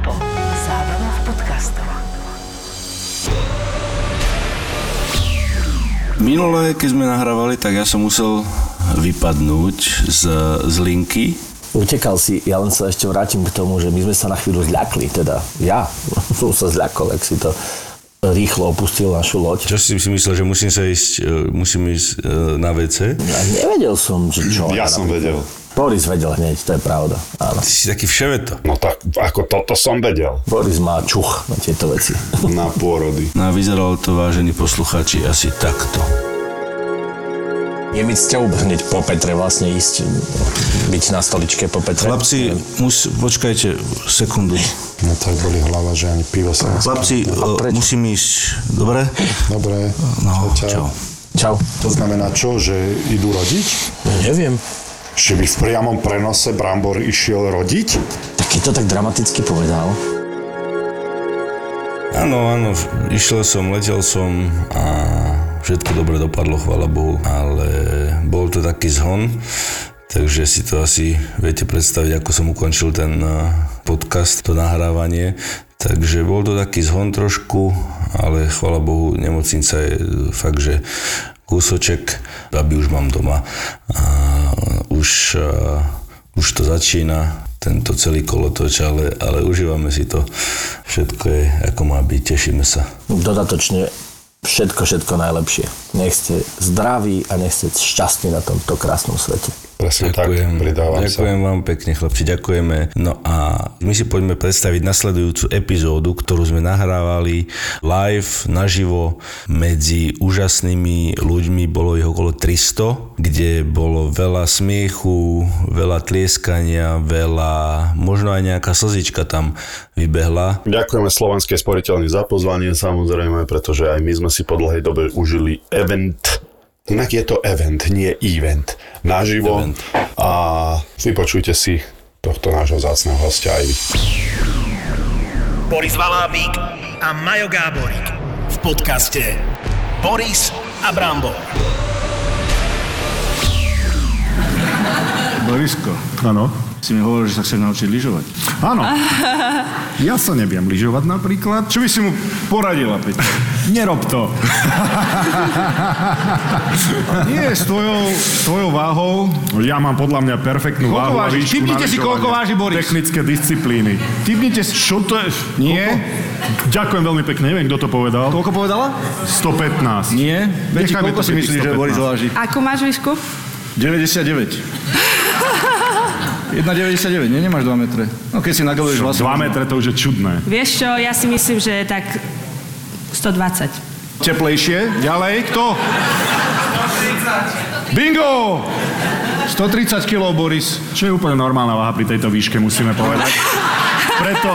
ZAPO. Zábrná v podcastov. Minulé, keď sme nahrávali, tak ja som musel vypadnúť z, z linky. Utekal si, ja len sa ešte vrátim k tomu, že my sme sa na chvíľu zľakli, teda ja som sa zľakol, ak si to rýchlo opustil našu loď. Čo si si myslel, že musím sa ísť, e, musím ísť e, na WC? Ja nevedel som, že čo. Ja som vedel. Boris vedel hneď, to je pravda. Áno. Ty si taký vševeto. No tak, ako toto som vedel. Boris má čuch na tieto veci. Na pôrody. No a vyzeralo to, vážení poslucháči, asi takto. Je mi cťou hneď po Petre vlastne ísť, byť na stoličke po Petre. Chlapci, mus, počkajte sekundu. No tak boli hlava, že ani pivo sa. Chlapci, e, musím ísť, dobre? Dobre. No, Čau. čau. Čau. To znamená čo, že idú rodiť? No, neviem. Že by v priamom prenose Brambor išiel rodiť? Tak keď to tak dramaticky povedal. Áno, áno, išiel som, letel som a všetko dobre dopadlo, chvála Bohu, ale bol to taký zhon, takže si to asi viete predstaviť, ako som ukončil ten eh, podcast, to nahrávanie. Takže bol to taký zhon trošku, ale chvála Bohu, nemocnica je fakt, že kúsoček, aby už mám doma. A už, eh, už to začína, tento celý kolotoč, ale, ale užívame si to. Všetko je, ako má byť, tešíme sa. Dodatočne všetko, všetko najlepšie. Nech ste zdraví a nech ste šťastní na tomto krásnom svete. Presne tak, pridávam ďakujem sa. vám pekne, chlapci, ďakujeme. No a my si poďme predstaviť nasledujúcu epizódu, ktorú sme nahrávali live, naživo, medzi úžasnými ľuďmi, bolo ich okolo 300, kde bolo veľa smiechu, veľa tlieskania, veľa, možno aj nejaká slzička tam vybehla. Ďakujeme Slovenskej sporiteľni za pozvanie samozrejme, pretože aj my sme si po dlhej dobe užili event Inak je to event, nie event. Naživo. Event. A vypočujte si tohto nášho zácného hostia aj vy. Boris Valábík a Majo Gáborík v podcaste Boris a Brambor. Borisko, Áno. Si mi hovoril, že sa chceš naučiť lyžovať. Áno. Ja sa neviem lyžovať napríklad. Čo by si mu poradila, Peťo? Nerob to. Nie, s tvojou, s tvojou váhou. Ja mám podľa mňa perfektnú Koľko váhu výšku Typnite si, koľko váži Boris. Technické disciplíny. Typnite si... Čo to je? Nie? Ďakujem veľmi pekne, neviem, kto to povedal. Koľko povedala? 115. Nie? Beti, koľko si myslíš, že 115. Boris váži? Akú máš výšku? 99. 1,99, nie? Nemáš 2 metre. No keď si nagaluješ vlastne. 2 metre to už je čudné. Vieš čo, ja si myslím, že tak 120. Teplejšie. Ďalej, kto? 130. Bingo! 130 kg, Boris. Čo je úplne normálna váha pri tejto výške, musíme povedať. Preto,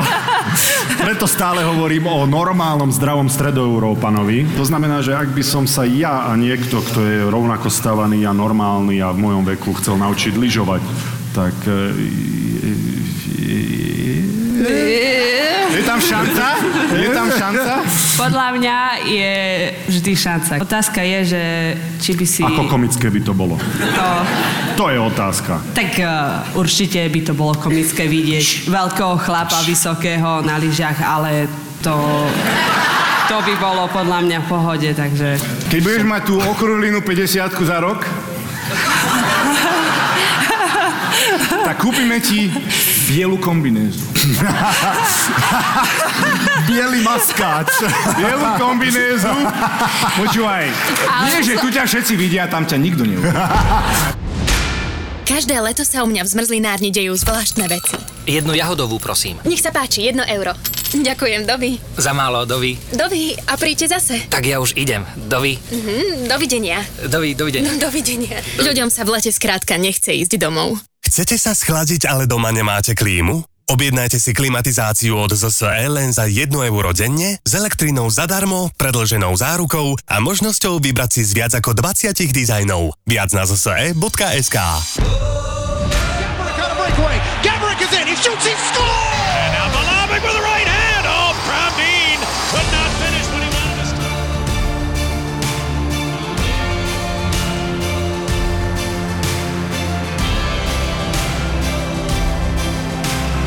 preto stále hovorím o normálnom zdravom stredoeurópanovi. To znamená, že ak by som sa ja a niekto, kto je rovnako stavaný a normálny a v mojom veku chcel naučiť lyžovať, tak e, Je tam šanca? Je tam šanca? Podľa mňa je vždy šanca. Otázka je, že či by si ako komické by to bolo. to... To je otázka. Tak uh, určite by to bolo komické vidieť veľkého chlapa vysokého na lyžiach, ale to... To by bolo podľa mňa v pohode, takže... Keď budeš mať tú okrúhlinu 50 za rok, tak kúpime ti bielu kombinézu. Bielý maskáč. Bielu kombinézu. Počúvaj, nie, že tu ťa všetci vidia, tam ťa nikto neuvidí. Každé leto sa u mňa v zmrzlinárni dejú zvláštne veci. Jednu jahodovú, prosím. Nech sa páči, jedno euro. Ďakujem, dovi. Za málo, dovi. Dovi, a príďte zase. Tak ja už idem. Dovi. Mhm, dovidenia. Dovi, dovidenia. No, dovidenia. Ľuďom sa v lete skrátka nechce ísť domov. Chcete sa schladiť, ale doma nemáte klímu? Objednajte si klimatizáciu od ZSE len za 1 euro denne, s elektrinou zadarmo, predlženou zárukou a možnosťou vybrať si z viac ako 20 dizajnov. Viac na zse.sk Gabrick is in, he shoots, he scores! And now Valábík with the right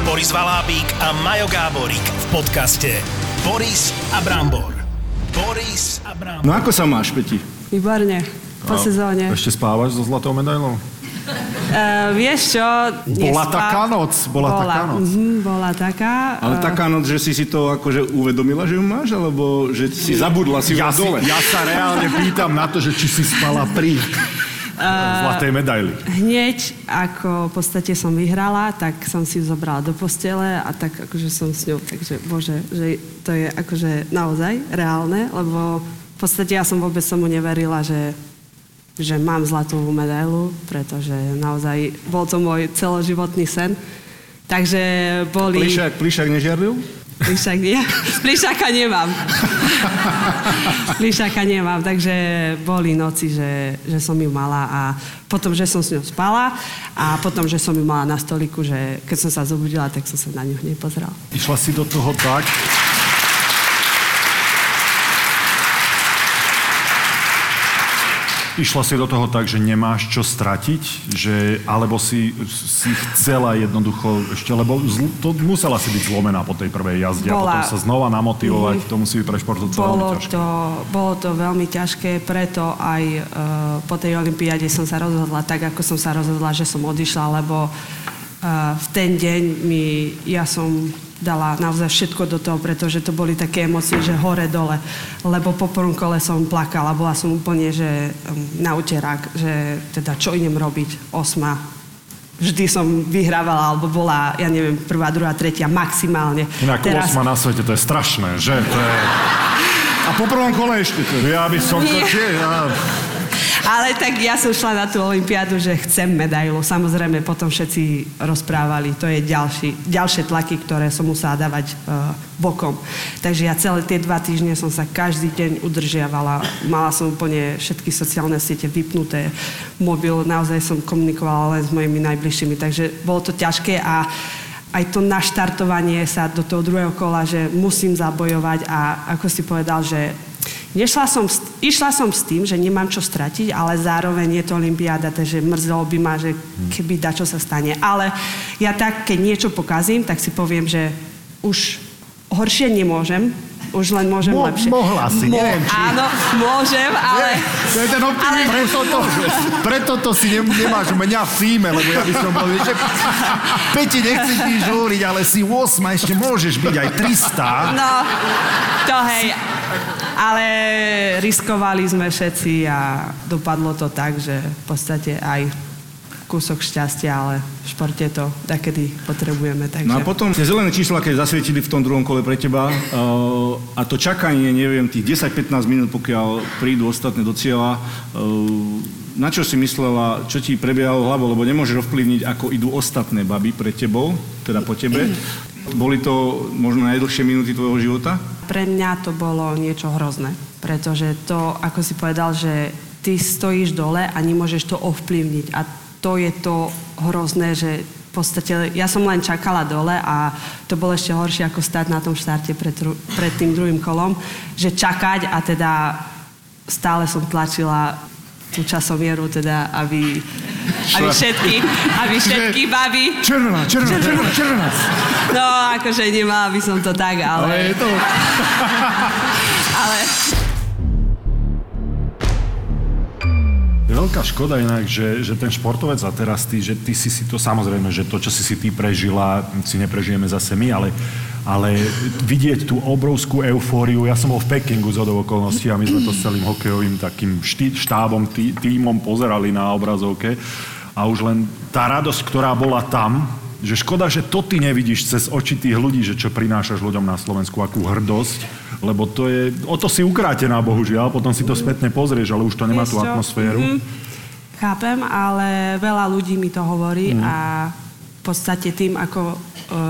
Boris Valábík a Majo Gáborík v podcaste Boris a Brambor. Boris a Brambor. No ako sa máš, Peti? Výborne. Po sezóne. Ešte spávaš so zlatou medailou? Uh, vieš čo? Bola nespá- taká noc, bola taká noc. Mhm, bola taká. Ale eh, taká noc, že si si to akože uvedomila, že ju máš, alebo že si zabudla si ju Ja, si, dole? ja sa reálne pýtam na to, že či si spala pri Zlatej medaili. Hneď ako v podstate som vyhrala, tak som si ju zobrala do postele a tak akože som s ňou, takže bože, že to je akože naozaj reálne, lebo v podstate ja som vôbec tomu neverila, že že mám zlatú medailu, pretože naozaj bol to môj celoživotný sen. Takže boli... Plišák, plišák nežiarlil? Plišák nie. Plišáka nemám. Plišáka nemám, takže boli noci, že, že som ju mala a potom, že som s ňou spala a potom, že som ju mala na stoliku, že keď som sa zobudila, tak som sa na ňu hneď pozrela. Išla si do toho tak, Išla si do toho tak, že nemáš čo stratiť, že, alebo si, si chcela jednoducho ešte, lebo zl, to musela si byť zlomená po tej prvej jazde a Bola. potom sa znova namotivovať, to musí byť pre športovca veľmi ťažké. to, bolo to veľmi ťažké, preto aj uh, po tej olympiáde som sa rozhodla tak, ako som sa rozhodla, že som odišla, lebo uh, v ten deň mi, ja som dala naozaj všetko do toho, pretože to boli také emócie, že hore-dole. Lebo po prvom kole som plakala, bola som úplne, že na uterák, že teda čo idem robiť, osma. Vždy som vyhrávala, alebo bola, ja neviem, prvá, druhá, tretia, maximálne. Inak Teraz... osma na svete, to je strašné, že? To je... A po prvom kole ešte. Ja by som to... Nie. Že, ja... Ale tak ja som šla na tú olympiádu, že chcem medailu. Samozrejme, potom všetci rozprávali. To je ďalší, ďalšie tlaky, ktoré som musela dávať uh, bokom. Takže ja celé tie dva týždne som sa každý deň udržiavala. Mala som úplne všetky sociálne siete vypnuté. Mobil, naozaj som komunikovala len s mojimi najbližšími. Takže bolo to ťažké a aj to naštartovanie sa do toho druhého kola, že musím zabojovať a ako si povedal, že Nešla som, išla som s tým, že nemám čo stratiť, ale zároveň je to olympiáda, takže mrzelo by ma, že keby da čo sa stane. Ale ja tak, keď niečo pokazím, tak si poviem, že už horšie nemôžem, už len môžem Mo- lepšie. mohla si, neviem, či- Áno, môžem, ale... To je ten optimizmus. Preto to, preto to si ne, nemáš mňa v týme, lebo ja by som bol, že Peti, nechci ti žúriť, ale si 8, ešte môžeš byť aj 300. No, to hej. Ale riskovali sme všetci a dopadlo to tak, že v podstate aj kúsok šťastia, ale v športe to takedy potrebujeme. Takže... No a potom tie zelené čísla, keď zasvietili v tom druhom kole pre teba uh, a to čakanie, neviem, tých 10-15 minút, pokiaľ prídu ostatné do cieľa, uh, na čo si myslela, čo ti prebiehalo hlavou, lebo nemôžeš ovplyvniť, ako idú ostatné baby pred tebou, teda po tebe. Boli to možno najdlhšie minúty tvojho života? Pre mňa to bolo niečo hrozné, pretože to, ako si povedal, že ty stojíš dole a nemôžeš to ovplyvniť a to je to hrozné, že v podstate ja som len čakala dole a to bolo ešte horšie ako stať na tom štarte pred, pred tým druhým kolom, že čakať a teda stále som tlačila tú časomieru, teda, aby, aby všetky, aby všetky baby... Červená, červená, červená, červená. No, akože nemala by som to tak, ale... Ale je to... ale veľká škoda inak, že, že ten športovec a teraz ty, že ty si si to, samozrejme, že to, čo si si ty prežila, si neprežijeme zase my, ale, ale vidieť tú obrovskú eufóriu, ja som bol v Pekingu z okolností a my sme to s celým hokejovým takým ští, štábom, tí, tímom pozerali na obrazovke a už len tá radosť, ktorá bola tam, že škoda, že to ty nevidíš cez oči tých ľudí, že čo prinášaš ľuďom na Slovensku, akú hrdosť, lebo to je, o to si ukrátená, bohužiaľ, potom si to spätne pozrieš, ale už to nemá Vieš tú atmosféru. Mhm. Chápem, ale veľa ľudí mi to hovorí Mhm. a podstate tým, ako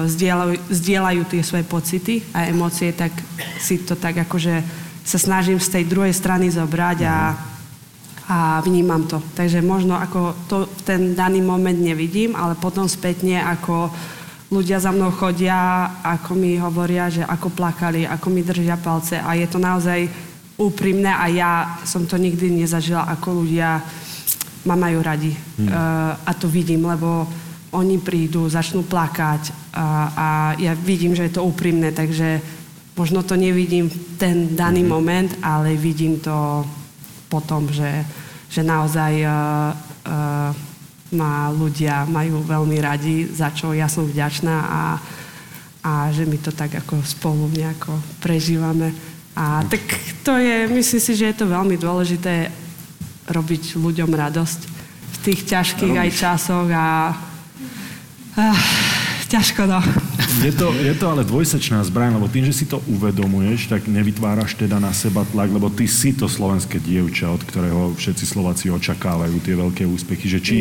zdieľajú, zdieľajú tie svoje pocity a emócie, tak si to tak akože sa snažím z tej druhej strany zobrať a, a vnímam to. Takže možno ako to v ten daný moment nevidím, ale potom spätne ako ľudia za mnou chodia, ako mi hovoria, že ako plakali, ako mi držia palce a je to naozaj úprimné a ja som to nikdy nezažila, ako ľudia ma majú radi. Hmm. Uh, a to vidím, lebo oni prídu, začnú plakať a, a ja vidím, že je to úprimné, takže možno to nevidím ten daný Mhm. moment, ale vidím to potom, že, že naozaj uh, uh, ma ľudia majú veľmi radi, za čo ja som vďačná a, a že my to tak ako spolu nejako prežívame. A tak to je, myslím si, že je to veľmi dôležité robiť ľuďom radosť v tých ťažkých aj časoch a, a ťažko no. Je to, je to ale dvojsečná zbraň, lebo tým, že si to uvedomuješ, tak nevytváraš teda na seba tlak, lebo ty si to slovenské dievča, od ktorého všetci Slováci očakávajú tie veľké úspechy, že či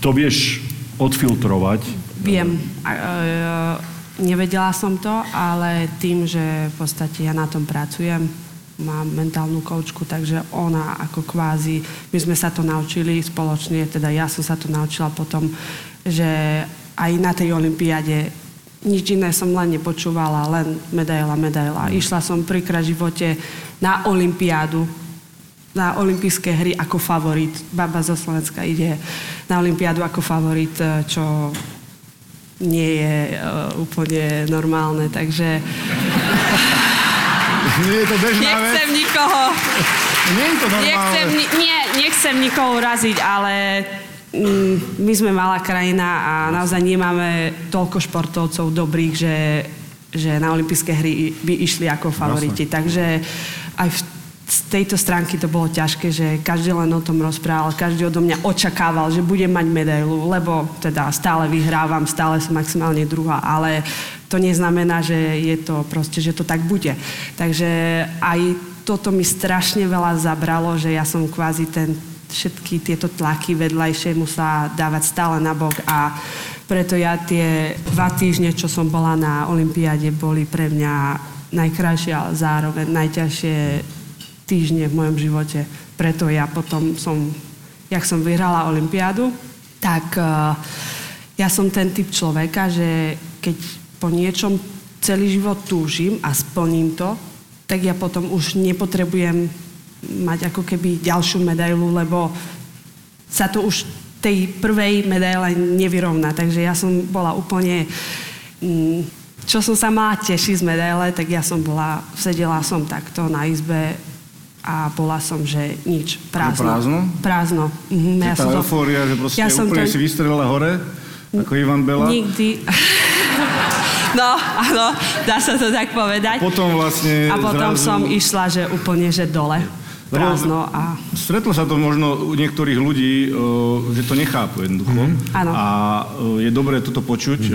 to vieš odfiltrovať. Viem. A, nevedela som to, ale tým, že v podstate ja na tom pracujem, mám mentálnu koučku, takže ona ako kvázi, my sme sa to naučili spoločne, teda ja som sa to naučila potom, že aj na tej olympiáde nič iné som len nepočúvala, len medaila, medaila. Išla som prvýkrát v živote na olympiádu, na olympijské hry ako favorit. Baba zo Slovenska ide na olympiádu ako favorit, e, čo nie je uh, úplne normálne, takže Nie je to bežná vec. nechcem nikoho, Nie je to normálne. nechcem, ni- nie, nechcem nikoho uraziť, ale mm, my sme malá krajina a naozaj nemáme toľko športovcov dobrých, že, že na olympijské hry by išli ako favoriti. Takže aj v z tejto stránky to bolo ťažké, že každý len o tom rozprával, každý odo mňa očakával, že budem mať medailu, lebo teda stále vyhrávam, stále som maximálne druhá, ale to neznamená, že je to proste, že to tak bude. Takže aj toto mi strašne veľa zabralo, že ja som kvázi ten všetky tieto tlaky vedľajšie musela dávať stále nabok a preto ja tie dva týždne, čo som bola na Olympiáde, boli pre mňa najkrajšie, ale zároveň najťažšie týždne v mojom živote. Preto ja potom som, jak som vyhrala Olympiádu, tak uh, ja som ten typ človeka, že keď po niečom celý život túžim a splním to, tak ja potom už nepotrebujem mať ako keby ďalšiu medailu, lebo sa to už tej prvej medaile nevyrovná. Takže ja som bola úplne... Mm, čo som sa mala tešiť z medaile, tak ja som bola, sedela som takto na izbe a bola som, že nič, prázdno. prázdno? Prázdno. Mhm, Ja tá som to- eufória, že proste ja úplne to- si vystrelila hore, ako Ivan Bela. Nikdy. no, áno, dá sa to tak povedať. Potom vlastne a potom zrazu... som išla, že úplne, že dole. Prázdno a... Stretlo sa to možno u niektorých ľudí, e, že to nechápu jednoducho. Áno. A e, je dobré toto počuť, e,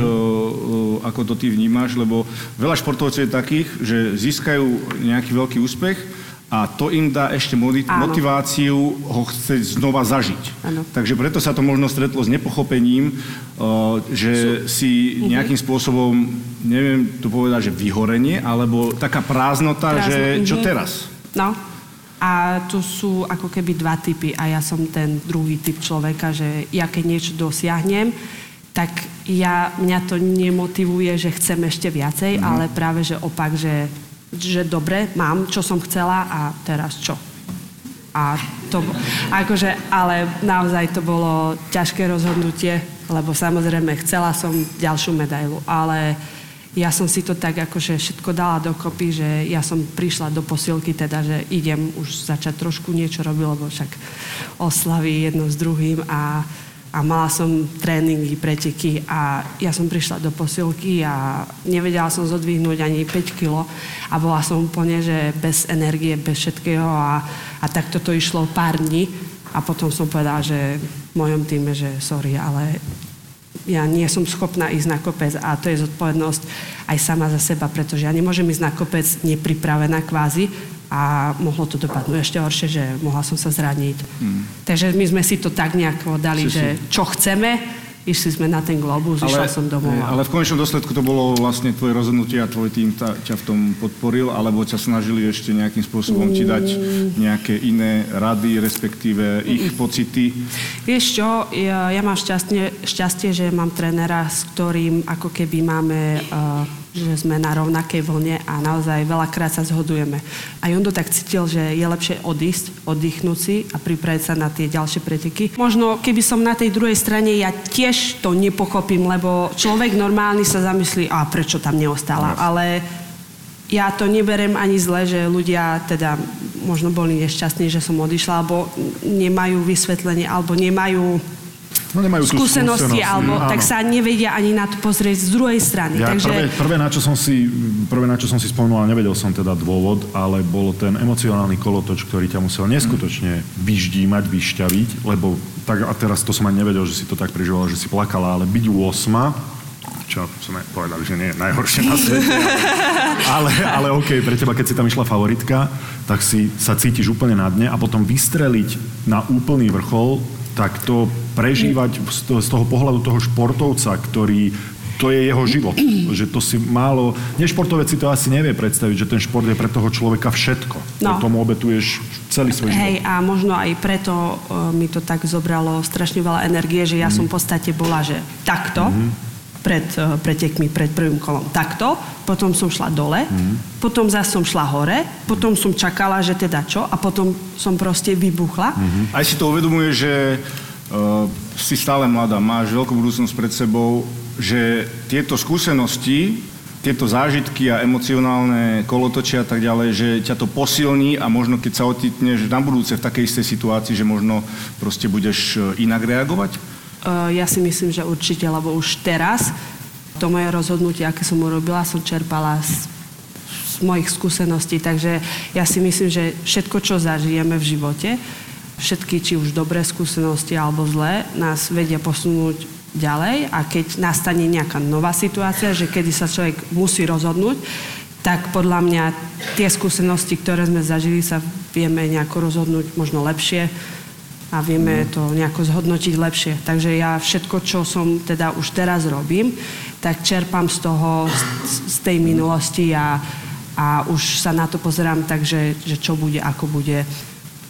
ako to ty vnímaš, lebo veľa športovcov je takých, že získajú nejaký veľký úspech a to im dá ešte moti- Áno. motiváciu ho chcieť znova zažiť. Áno. Takže preto sa to možno stretlo s nepochopením, že si Mhm. nejakým spôsobom, neviem tu povedať, že vyhorenie, alebo taká prázdnota, Prázdno, že čo mhm. teraz? No. A tu sú ako keby dva typy a ja som ten druhý typ človeka, že ja keď niečo dosiahnem, tak ja, mňa to nemotivuje, že chcem ešte viacej, Mhm. ale práve že opak, že, že dobre, mám, čo som chcela a teraz čo? A to, akože, ale naozaj to bolo ťažké rozhodnutie, lebo samozrejme chcela som ďalšiu medailu, ale ja som si to tak akože všetko dala dokopy, že ja som prišla do posilky, teda, že idem už začať trošku niečo robiť, lebo však oslavy jedno s druhým a, a mala som tréningy, preteky a ja som prišla do posilky a nevedela som zodvihnúť ani 5 kilo a bola som úplne, že bez energie, bez všetkého a, a takto to išlo pár dní a potom som povedala, že v mojom týme, že sorry, ale ja nie som schopná ísť na kopec a to je zodpovednosť aj sama za seba, pretože ja nemôžem ísť na kopec nepripravená kvázi a mohlo to dopadnúť ešte horšie, že mohla som sa zraniť. Hmm. Takže my sme si to tak nejako dali, Si, si. že čo chceme, išli sme na ten globus, išla som domov. ale v konečnom dôsledku to bolo vlastne tvoje rozhodnutie a tvoj tým ta, ťa v tom podporil, alebo ťa snažili ešte nejakým spôsobom ti dať nejaké iné rady, respektíve ich pocity. Vieš čo, ja, ja mám šťastie, šťastie, že mám trénera, s ktorým ako keby máme uh, že sme na rovnakej vlne a naozaj veľakrát sa zhodujeme. A on to tak cítil, že je lepšie odísť, oddychnúť si a pripraviť sa na tie ďalšie preteky. Možno keby som na tej druhej strane, ja tiež to nepochopím, lebo človek normálny sa zamyslí, a prečo tam neostala. Ale ja to neberem ani zle, že ľudia teda možno boli nešťastní, že som odišla, alebo nemajú vysvetlenie, alebo nemajú No nemajú skúsenosti, skúsenosť, alebo áno. tak sa nevedia ani na to pozrieť z druhej strany. Ja Takže prvé, prvé, na čo som si, prvé, na čo som si spomenul, a nevedel som teda dôvod, ale bol ten emocionálny kolotoč, ktorý ťa musel neskutočne vyždímať, vyšťaviť, lebo tak, a teraz to som ani nevedel, že si to tak prežívala, že si plakala, ale byť u osma, čo sme povedali, že nie je najhoršie na svete. Ale, ale OK, pre teba, keď si tam išla favoritka, tak si sa cítiš úplne na dne a potom vystreliť na úplný vrchol, tak to prežívať z toho, pohľadu toho športovca, ktorý to je jeho život. Že to si málo... Nešportovec si to asi nevie predstaviť, že ten šport je pre toho človeka všetko. No. Tomu obetuješ celý svoj Hej, život. a možno aj preto uh, mi to tak zobralo strašne veľa energie, že ja Mhm. som v podstate bola, že takto, pred uh, pretekmi, pred prvým kolom takto, potom som šla dole, Mhm. potom zase som šla hore, potom som čakala, že teda čo, a potom som proste vybuchla. Aj si to uvedomuje, že uh, si stále mladá, máš veľkú budúcnosť pred sebou, že tieto skúsenosti, tieto zážitky a emocionálne kolotočia a tak ďalej, že ťa to posilní a možno keď sa otitneš na budúce v takej istej situácii, že možno proste budeš eh, inak reagovať? Uh, ja si myslím, že určite, lebo už teraz to moje rozhodnutie, aké som urobila, som čerpala z, z mojich skúseností. Takže ja si myslím, že všetko, čo zažijeme v živote, všetky či už dobré skúsenosti alebo zlé, nás vedia posunúť ďalej a keď nastane nejaká nová situácia, že kedy sa človek musí rozhodnúť, tak podľa mňa tie skúsenosti, ktoré sme zažili, sa vieme nejako rozhodnúť možno lepšie a vieme to nejako zhodnotiť lepšie. Takže ja všetko, čo som teda už teraz robím, tak čerpám z toho, z, z tej minulosti a, a už sa na to pozerám tak, že, že čo bude, ako bude.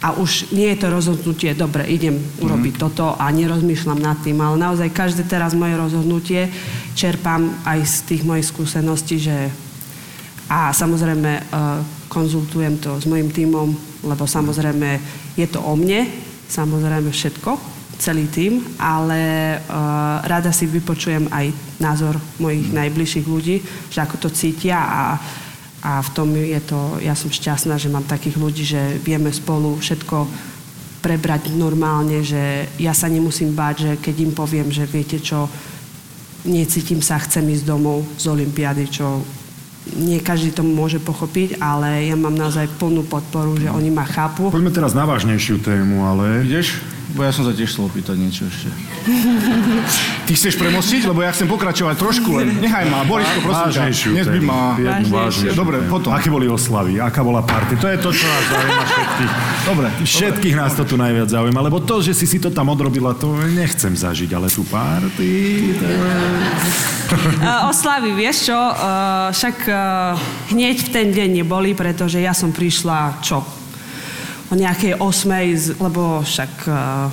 A už nie je to rozhodnutie, dobre, idem urobiť toto a nerozmýšľam nad tým, ale naozaj každé teraz moje rozhodnutie čerpám aj z tých mojich skúseností, že a samozrejme e, konzultujem to s mojim tímom, lebo samozrejme je to o mne, samozrejme všetko, celý tým, ale uh, rada si vypočujem aj názor mojich najbližších ľudí, že ako to cítia a, a v tom je to, ja som šťastná, že mám takých ľudí, že vieme spolu všetko prebrať normálne, že ja sa nemusím báť, že keď im poviem, že viete čo, necítim sa, chcem ísť domov z Olympiády, čo nie každý to môže pochopiť, ale ja mám naozaj plnú podporu, že oni ma chápu. Poďme teraz na vážnejšiu tému, ale... Ideš? Bo ja som sa tiež chcel opýtať niečo ešte. Ty chceš premostiť? Lebo ja chcem pokračovať trošku len. Nechaj ma, Borisko, prosím ťa. Nezby tému. ma. Vážnejšiu. Dobre, tému. potom. Aké boli oslavy? Aká bola party? To je to, čo nás zaujíma všetkých. Dobre. Všetkých nás to tu najviac zaujíma, lebo to, že si si to tam odrobila, to nechcem zažiť, ale tú party... To... Uh, oslavy, vieš čo, uh, však uh, hneď v ten deň neboli, pretože ja som prišla čo? O nejakej osmej, lebo však uh,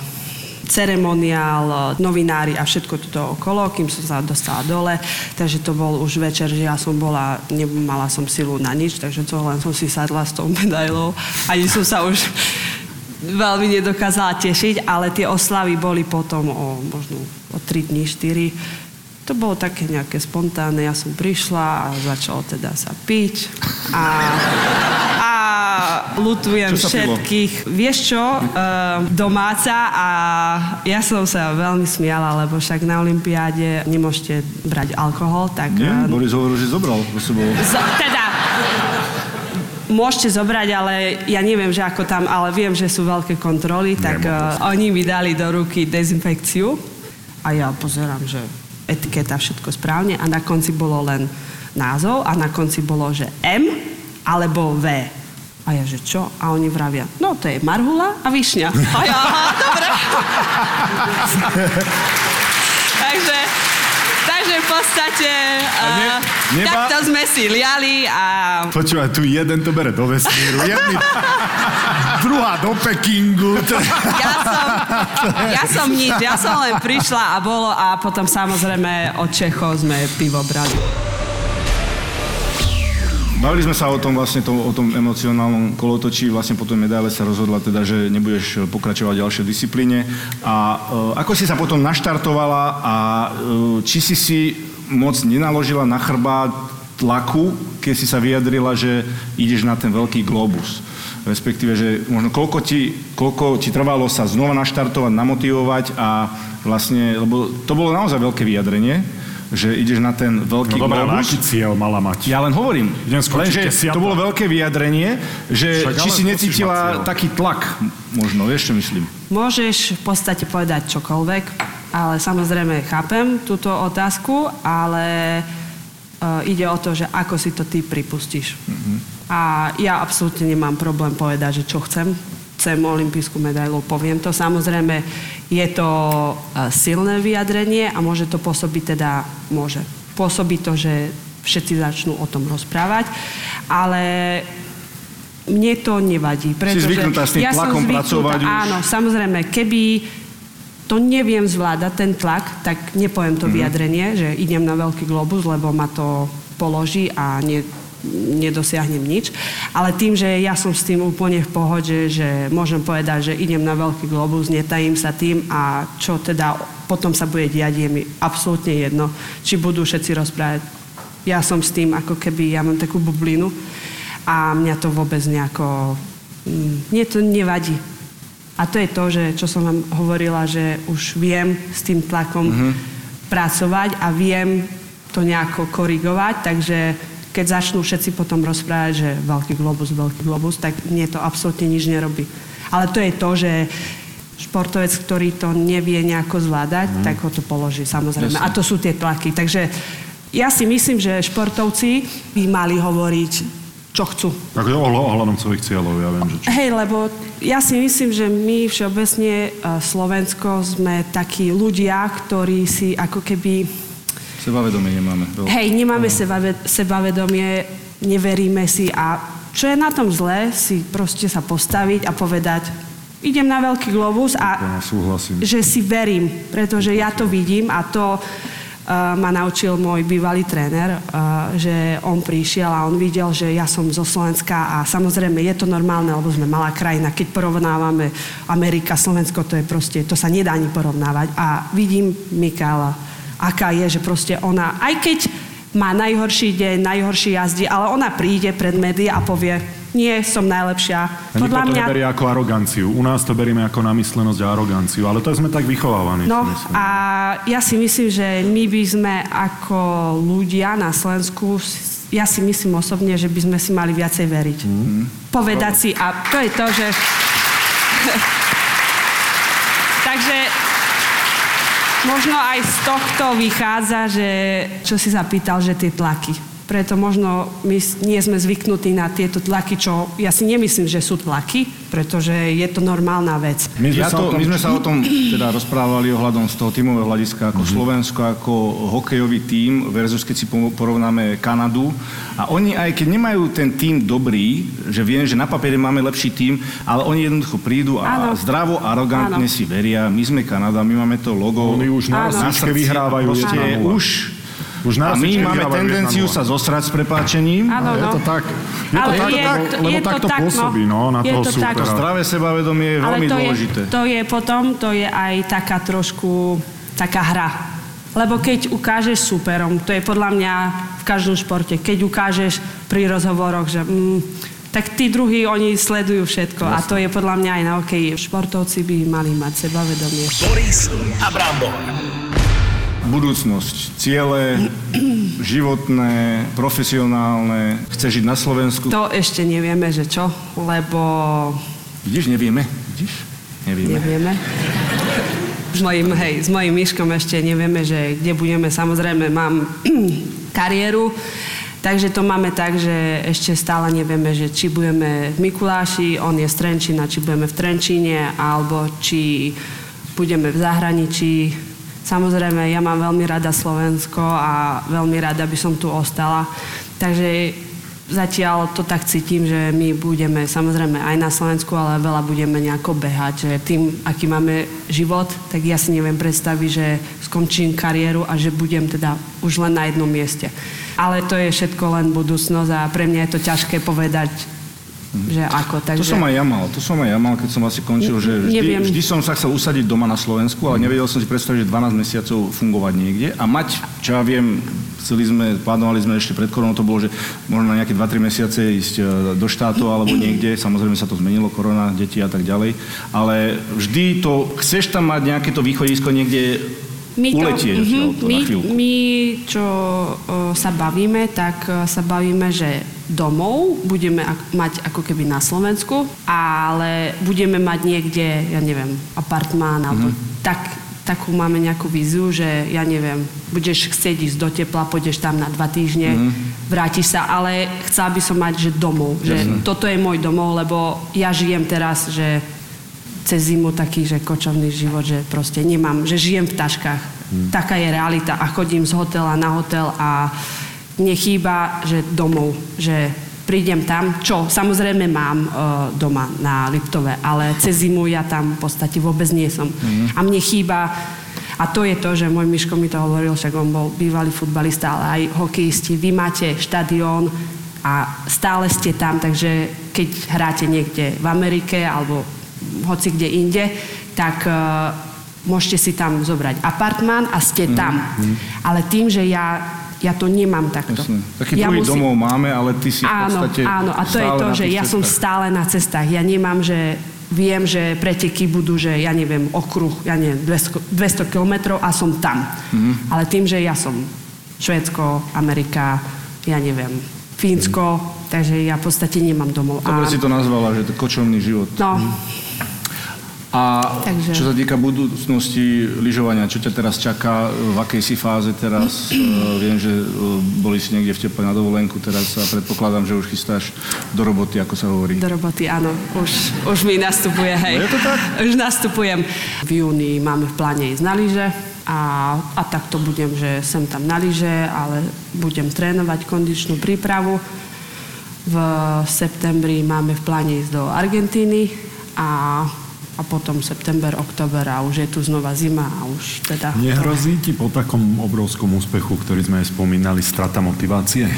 ceremoniál, uh, novinári a všetko toto okolo, kým som sa dostala dole. Takže to bol už večer, že ja som bola, nemala som silu na nič, takže to len som si sadla s tou medailou. Ani som sa už veľmi nedokázala tešiť, ale tie oslavy boli potom o možno o 3 dní, 4. To bolo také nejaké spontánne, ja som prišla a začalo teda sa piť a lutujem Čo sa pilo? všetkých. Vieš čo, uh, domáca a ja som sa veľmi smiala, lebo však na Olympiáde nemôžete brať alkohol, tak... Nie? eh, Boris hovoril, že zobral so sebou. z, teda, môžete zobrať, ale ja neviem, že ako tam, ale viem, že sú veľké kontroly, tak uh, oni mi dali do ruky dezinfekciu a ja pozerám, že etiketa všetko správne a na konci bolo len názov a na konci bolo, že M alebo V. A ja, že čo? A oni vravia, no to je marhula a višňa. A ja, aha, dobre. takže, takže v podstate ne- uh, neba- takto sme si liali a Počúvaj, tu jeden to bere do vesmíru, jedný... Druhá do Pekingu. Ja som, ja som nič, ja som len prišla a bolo a potom samozrejme od Čechov sme pivo brali. Bavili sme sa o tom vlastne, to, o tom emocionálnom kolotočí, vlastne potom medaile sa rozhodla teda, že nebudeš pokračovať v ďalšej disciplíne. A e, ako si sa potom naštartovala a e, či si si moc nenaložila na chrbát tlaku, keď si sa vyjadrila, že ideš na ten veľký globus? Respektíve, že možno koľko ti, koľko ti trvalo sa znova naštartovať, namotivovať a vlastne, lebo to bolo naozaj veľké vyjadrenie, že ideš na ten veľký No globus. aký cieľ mala mať? Ja len hovorím. Lenže to bolo veľké vyjadrenie, že Však či si necítila taký tlak, možno, vieš čo myslím. Môžeš v podstate povedať čokoľvek, ale samozrejme chápem túto otázku, ale uh, ide o to, že ako si to ty pripustíš. A ja absolútne nemám problém povedať, že čo chcem. Chcem olimpijskú medailu, poviem to. Samozrejme, je to uh, silné vyjadrenie a môže to pôsobiť teda, môže. Pôsobí to, že všetci začnú o tom rozprávať, ale mne to nevadí. Pretože zvyknutá s tým ja som tlakom zvyknutá, pracovať už? Áno, samozrejme, keby to neviem zvládať, ten tlak, tak nepoviem to vyjadrenie, že idem na veľký globus, lebo ma to položí a ne, nedosiahnem nič. Ale tým, že ja som s tým úplne v pohode, že môžem povedať, že idem na veľký globus, netajím sa tým a čo teda potom sa bude diať, je mi absolútne jedno, či budú všetci rozprávať. Ja som s tým, ako keby, ja mám takú bublinu a mňa to vôbec nejako... mm, Mne to nevadí. A to je to, že, čo som vám hovorila, že už viem s tým tlakom pracovať a viem to nejako korigovať, takže keď začnú všetci potom rozprávať, že veľký globus, veľký globus, tak mne to absolútne nič nerobí. Ale to je to, že športovec, ktorý to nevie nejako zvládať, tak ho to položí, samozrejme. Jasne. A to sú tie tlaky. Takže ja si myslím, že športovci by mali hovoriť, čo chcú. Tak ohľa- ohľadom svojich cieľov, ja viem, že čo. Hej, lebo ja si myslím, že my všeobecne e, Slovensko sme takí ľudia, ktorí si ako keby... Sebavedomie nemáme. Hej, nemáme sebave, sebavedomie, neveríme si a čo je na tom zlé, si proste sa postaviť a povedať, idem na veľký globus a súhlasím. že si verím, pretože ja to vidím a to uh, ma naučil môj bývalý tréner, uh, že on prišiel a on videl, že ja som zo Slovenska a samozrejme je to normálne, lebo sme malá krajina. Keď porovnávame Amerika, Slovensko, to je proste, to sa nedá ani porovnávať. A vidím Mikála, aká je, že proste ona, aj keď má najhorší deň, najhorší jazdy, ale ona príde pred médiá a povie, nie, som najlepšia. A nikto to neberie ako aroganciu. U nás to berieme ako namyslenosť a aroganciu, ale to sme tak vychovávaní. No a ja si myslím, že my by sme ako ľudia na Slovensku, ja si myslím osobne, že by sme si mali viacej veriť. Mhm. Povedať si, a to je to, že... Takže možno aj z tohto vychádza, že čo si zapýtal, že tie tlaky. Preto možno my nie sme zvyknutí na tieto tlaky, čo ja si nemyslím, že sú tlaky, pretože je to normálna vec. My sme, Ja sa to, o tom... my sme sa o tom teda rozprávali ohľadom z toho tímového hľadiska ako Slovensko, ako hokejový tím versus keď si po- porovnáme Kanadu. A oni aj keď nemajú ten tím dobrý, že viem, že na papiere máme lepší tím, ale oni jednoducho prídu a Áno. zdravo, arogantne Áno. si veria. My sme Kanada, my máme to logo. Oni už na vyhrávajú Proste 1:0. už Už na a my máme tendenciu 1:0. sa zosrať s prepáčením. Áno, Je no. to tak. Je to Ale tak, je lebo, to- lebo je to tak to tak, no. pôsobí, no, na Je toho to tak. supera. To zdravé sebavedomie je Ale veľmi to dôležité. Je, to je potom, to je aj taká trošku, taká hra. Lebo keď ukážeš superom, to je podľa mňa v každom športe, keď ukážeš pri rozhovoroch, že mm, tak tí druhí, oni sledujú všetko. A to je podľa mňa aj na hokeji. Športovci by mali mať sebavedomie. Boris a Brambor. Budúcnosť, ciele životné, profesionálne. Chce žiť na Slovensku? To ešte nevieme, že čo, lebo Vidíš, nevieme. Vidíš? Nevieme. nevieme. S mojim, hej, s mojim myškom ešte nevieme, že kde budeme. Samozrejme, mám kariéru, takže to máme tak, že ešte stále nevieme, že či budeme v Mikuláši, on je z Trenčína, či budeme v Trenčíne, alebo či budeme v zahraničí. Samozrejme, ja mám veľmi rada Slovensko a veľmi rada by som tu ostala. Takže zatiaľ to tak cítim, že my budeme samozrejme aj na Slovensku, ale veľa budeme nejako behať, že tým, aký máme život, tak ja si neviem predstaviť, že skončím kariéru a že budem teda už len na jednom mieste. Ale to je všetko len budúcnosť a pre mňa je to ťažké povedať, že ako. Takže... To som aj ja mal, to som aj ja mal, keď som asi končil, že Neviem. vždy, vždy som sa chcel usadiť doma na Slovensku, ale nevedel som si predstaviť, že 12 mesiacov fungovať niekde a mať, čo ja viem, chceli sme, plánovali sme ešte pred koronou, to bolo, že možno na nejaké 2-3 mesiace ísť e, do štátov alebo niekde, samozrejme sa to zmenilo, korona, deti a tak ďalej, ale vždy to, chceš tam mať nejaké to východisko niekde My, to, uletieť mhm, odtiaľto my, my, čo o, sa bavíme, tak o, sa bavíme, že domov budeme ak, mať ako keby na Slovensku, ale budeme mať niekde, ja neviem, apartmán, alebo Mhm. tak, takú máme nejakú víziu, že ja neviem, budeš chcieť ísť do tepla, pôjdeš tam na dva týždne, Mhm. vrátiš sa, ale chcela by som mať, že domov, že Jasné. toto je môj domov, lebo ja žijem teraz, že cez zimu taký, že kočovný život, že proste nemám, že žijem v taškách. Taká je realita a chodím z hotela na hotel a nechýba, že domov, že prídem tam, čo samozrejme mám e, doma na Liptove, ale cez zimu ja tam v podstate vôbec nie som. A mne chýba a to je to, že môj Miško mi to hovoril, však on bol bývalý futbalista, ale aj hokejisti. Vy máte štadión a stále ste tam, takže keď hráte niekde v Amerike alebo hoci kde inde, tak uh, môžete si tam zobrať apartmán a ste tam. Ale tým, že ja, ja to nemám takto. Jasné. Taký ja druhý domov máme, ale ty si v áno, podstate áno, a to je to, že ja som stále na cestách. Ja nemám, že viem, že preteky budú, že ja neviem, okruh, ja neviem, 200, 200 kilometrov a som tam. Mhm. Ale tým, že ja som Švédsko, Amerika, ja neviem, Fínsko, takže ja v podstate nemám domov. Dobre si to nazvala, že to kočovný život. No, A Takže- čo sa týka budúcnosti lyžovania, čo ťa teraz čaká, v akej si fáze teraz? E, Viem, že e, boli si niekde v teple na dovolenku teraz a predpokladám, že už chystáš do roboty, ako sa hovorí. do roboty, áno. Už, už mi nastupuje, hej. No je to tak? Už nastupujem. V júni máme v pláne ísť na lyže a, a takto budem, že sem tam na lyže, ale budem trénovať kondičnú prípravu. V septembri máme v pláne ísť do Argentíny a, a potom september, október a už je tu znova zima a už teda... Nehrozí ti po takom obrovskom úspechu, ktorý sme aj spomínali, strata motivácie?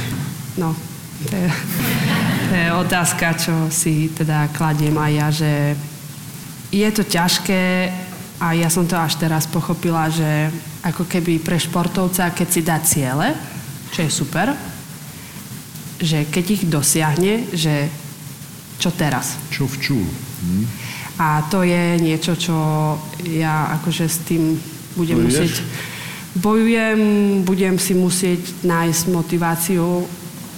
No, to je, to je otázka, čo si teda kladiem aj ja, že je to ťažké a ja som to až teraz pochopila, že ako keby pre športovca, keď si dá ciele, čo je super, že keď ich dosiahne, že čo teraz? Čo včú? Hm? A to je niečo, čo ja akože s tým budem Bojuješ? musieť... Bojujem, budem si musieť nájsť motiváciu,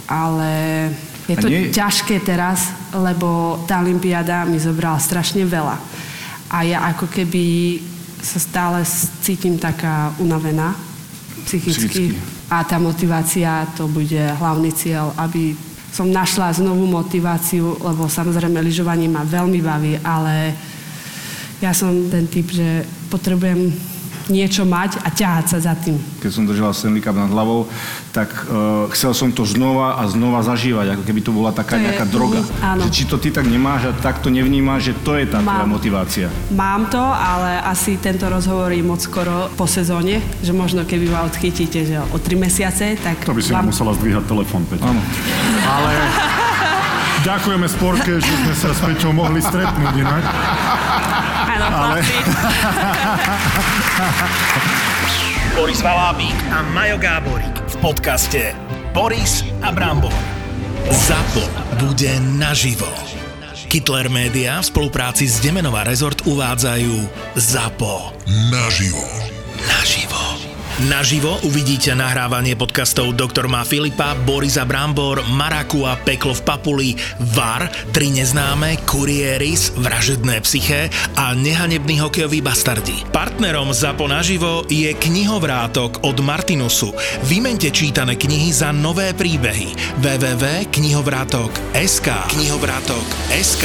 ale je to nie- ťažké teraz, lebo tá Olympiáda mi zobrala strašne veľa. A ja ako keby sa stále cítim taká unavená psychicky. Psychicky. A tá motivácia, to bude hlavný cieľ, aby som našla znovu motiváciu, lebo samozrejme lyžovanie ma veľmi baví, ale ja som ten typ, že potrebujem niečo mať a ťahať sa za tým. Keď som držal Stanley Cup nad hlavou, tak uh, chcel som to znova a znova zažívať, ako keby to bola taká To je- nejaká droga. mhm, áno. Že či to ty tak nemáš a tak to nevnímaš, že to je tá tvoja Mám. motivácia. Mám to, ale asi tento rozhovor je moc skoro po sezóne, že možno keby ma odchytíte že o 3 mesiace, tak To by si vám musela zdvíhať telefón, Peťo. Áno. Ale ďakujeme Sporke, že sme sa s Peťou mohli stretnúť inak. Áno, Ale-. Boris Valábík a Majo Gáborík v podcaste Boris a Brambor. ZAPO bude naživo. Hitler Media v spolupráci s Demenová rezort uvádzajú ZAPO. Naživo. Naživo. Naživo uvidíte nahrávanie podcastov Doktor má Filipa, Borisa Brambor, Maraku a Peklo v Papuli, VAR, Tri neznáme, Kurieris, Vražedné psyché a Nehanebný hokejový bastardi. Partnerom ZAPO naživo je knihovrátok od Martinusu. Vymente čítané knihy za nové príbehy. www.knihovrátok.sk Knihovrátok.sk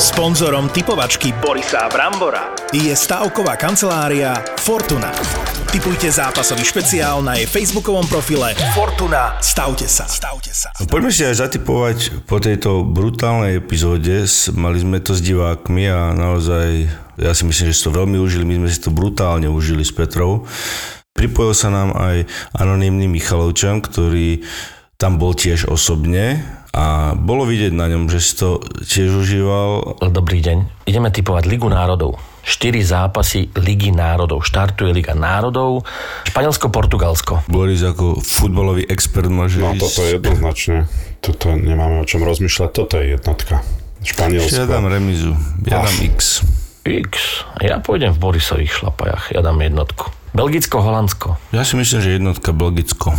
Sponzorom typovačky Borisa Brambora je stavková kancelária Fortuna. Typujte zápasový špeciál na jej facebookovom profile Fortuna. Stavte sa. Stavte sa. No, Poďme si aj zatipovať po tejto brutálnej epizóde. Mali sme to s divákmi a naozaj, ja si myslím, že si to veľmi užili. My sme si to brutálne užili s Petrou. Pripojil sa nám aj anonymný Michalovčan, ktorý tam bol tiež osobne a bolo vidieť na ňom, že si to tiež užíval. Dobrý deň. Ideme typovať Ligu národov. 4 zápasy Ligy národov. Štartuje Liga národov. Španielsko-Portugalsko. Boris ako futbalový expert môže No ísť- toto je jednoznačne. Toto nemáme o čom rozmýšľať. Toto je jednotka. Španielsko. Ja dám remizu. Ja dám X. X. Ja pôjdem v Borisových šlapajach. Ja dám jednotku. Belgicko-Holandsko. Ja si myslím, že jednotka Belgicko.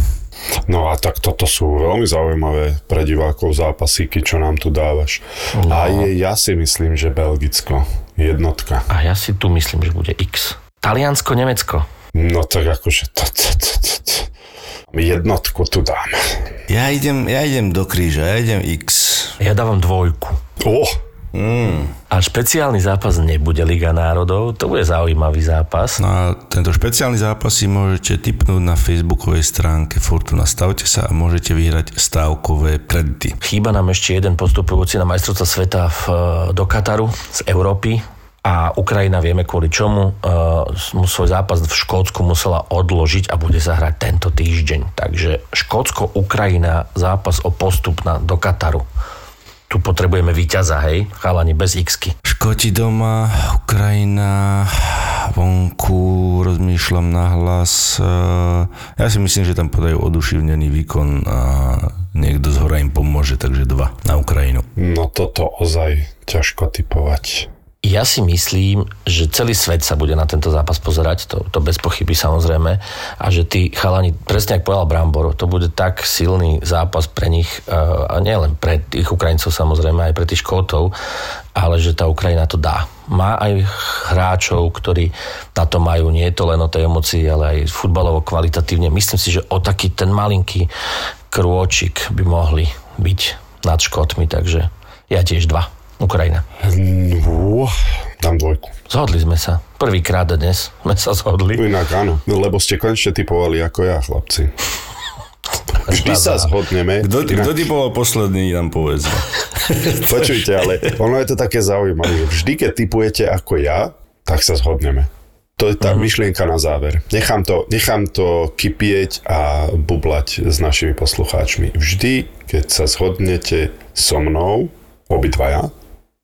No a tak toto sú veľmi zaujímavé pre divákov zápasíky, čo nám tu dávaš. No. A je, ja si myslím, že Belgicko. Jednotka. A ja si tu myslím, že bude X. Taliansko-Nemecko. No tak akože to, to, to, to, to. Jednotku tu dám. Ja idem, ja idem do kríža, ja idem X. Ja dávam dvojku. Oh, Mm. A špeciálny zápas nebude Liga národov, to bude zaujímavý zápas. No a tento špeciálny zápas si môžete tipnúť na facebookovej stránke Fortuna. Stavte sa a môžete vyhrať stávkové kredity. Chýba nám ešte jeden postupujúci na majstrovstva sveta v, do Kataru z Európy a Ukrajina vieme kvôli čomu. Uh, svoj zápas v Škótsku musela odložiť a bude sa hrať tento týždeň. Takže Škótsko-Ukrajina zápas o postup na, do Kataru. Tu potrebujeme víťaza, hej? Chalani bez x Škoti doma, Ukrajina, vonku, rozmýšľam nahlas. eh, Ja si myslím, že tam podajú oduševnený výkon a niekto z hora im pomôže, takže dva na Ukrajinu. no toto ozaj ťažko typovať. Ja si myslím, že celý svet sa bude na tento zápas pozerať, to, to bez pochyby samozrejme, a že tí chalani, presne ako povedal Brambor, to bude tak silný zápas pre nich, eh, a nielen pre tých Ukrajincov samozrejme, aj pre tých Škótov, ale že tá Ukrajina to dá. Má aj hráčov, ktorí na to majú, nie je to len o tej emocii, ale aj futbalovo kvalitatívne. Myslím si, že o taký ten malinký krôčik by mohli byť nad Škótmi, takže ja tiež dva. Ukrajina. No, dám dvojku. Zhodli sme sa. Prvýkrát dnes sme sa zhodli. Inak áno, no, lebo ste konečne typovali ako ja, chlapci. Vždy sa zhodneme. Kto, Inak- kto ty bol posledný, nám povedz. Počujte, ale ono je to také zaujímavé. Vždy, keď typujete ako ja, tak sa zhodneme. To je tá myšlienka na záver. Nechám to, nechám to kypieť a bublať s našimi poslucháčmi. Vždy, keď sa zhodnete so mnou, obidvaja,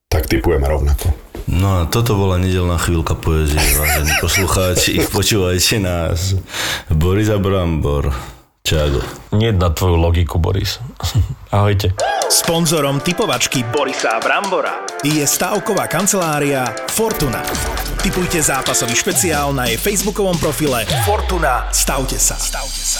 tak typujeme rovnako. No a toto bola nedelná chvíľka poezie, vážení poslucháči. Počúvajte nás. Boris Brambor. Čago. Nie na tvoju logiku, Boris. Ahojte. Sponzorom typovačky Borisa Brambora je stavková kancelária Fortuna. Typujte zápasový špeciál na jej facebookovom profile Fortuna. Stavte sa. Stavte sa.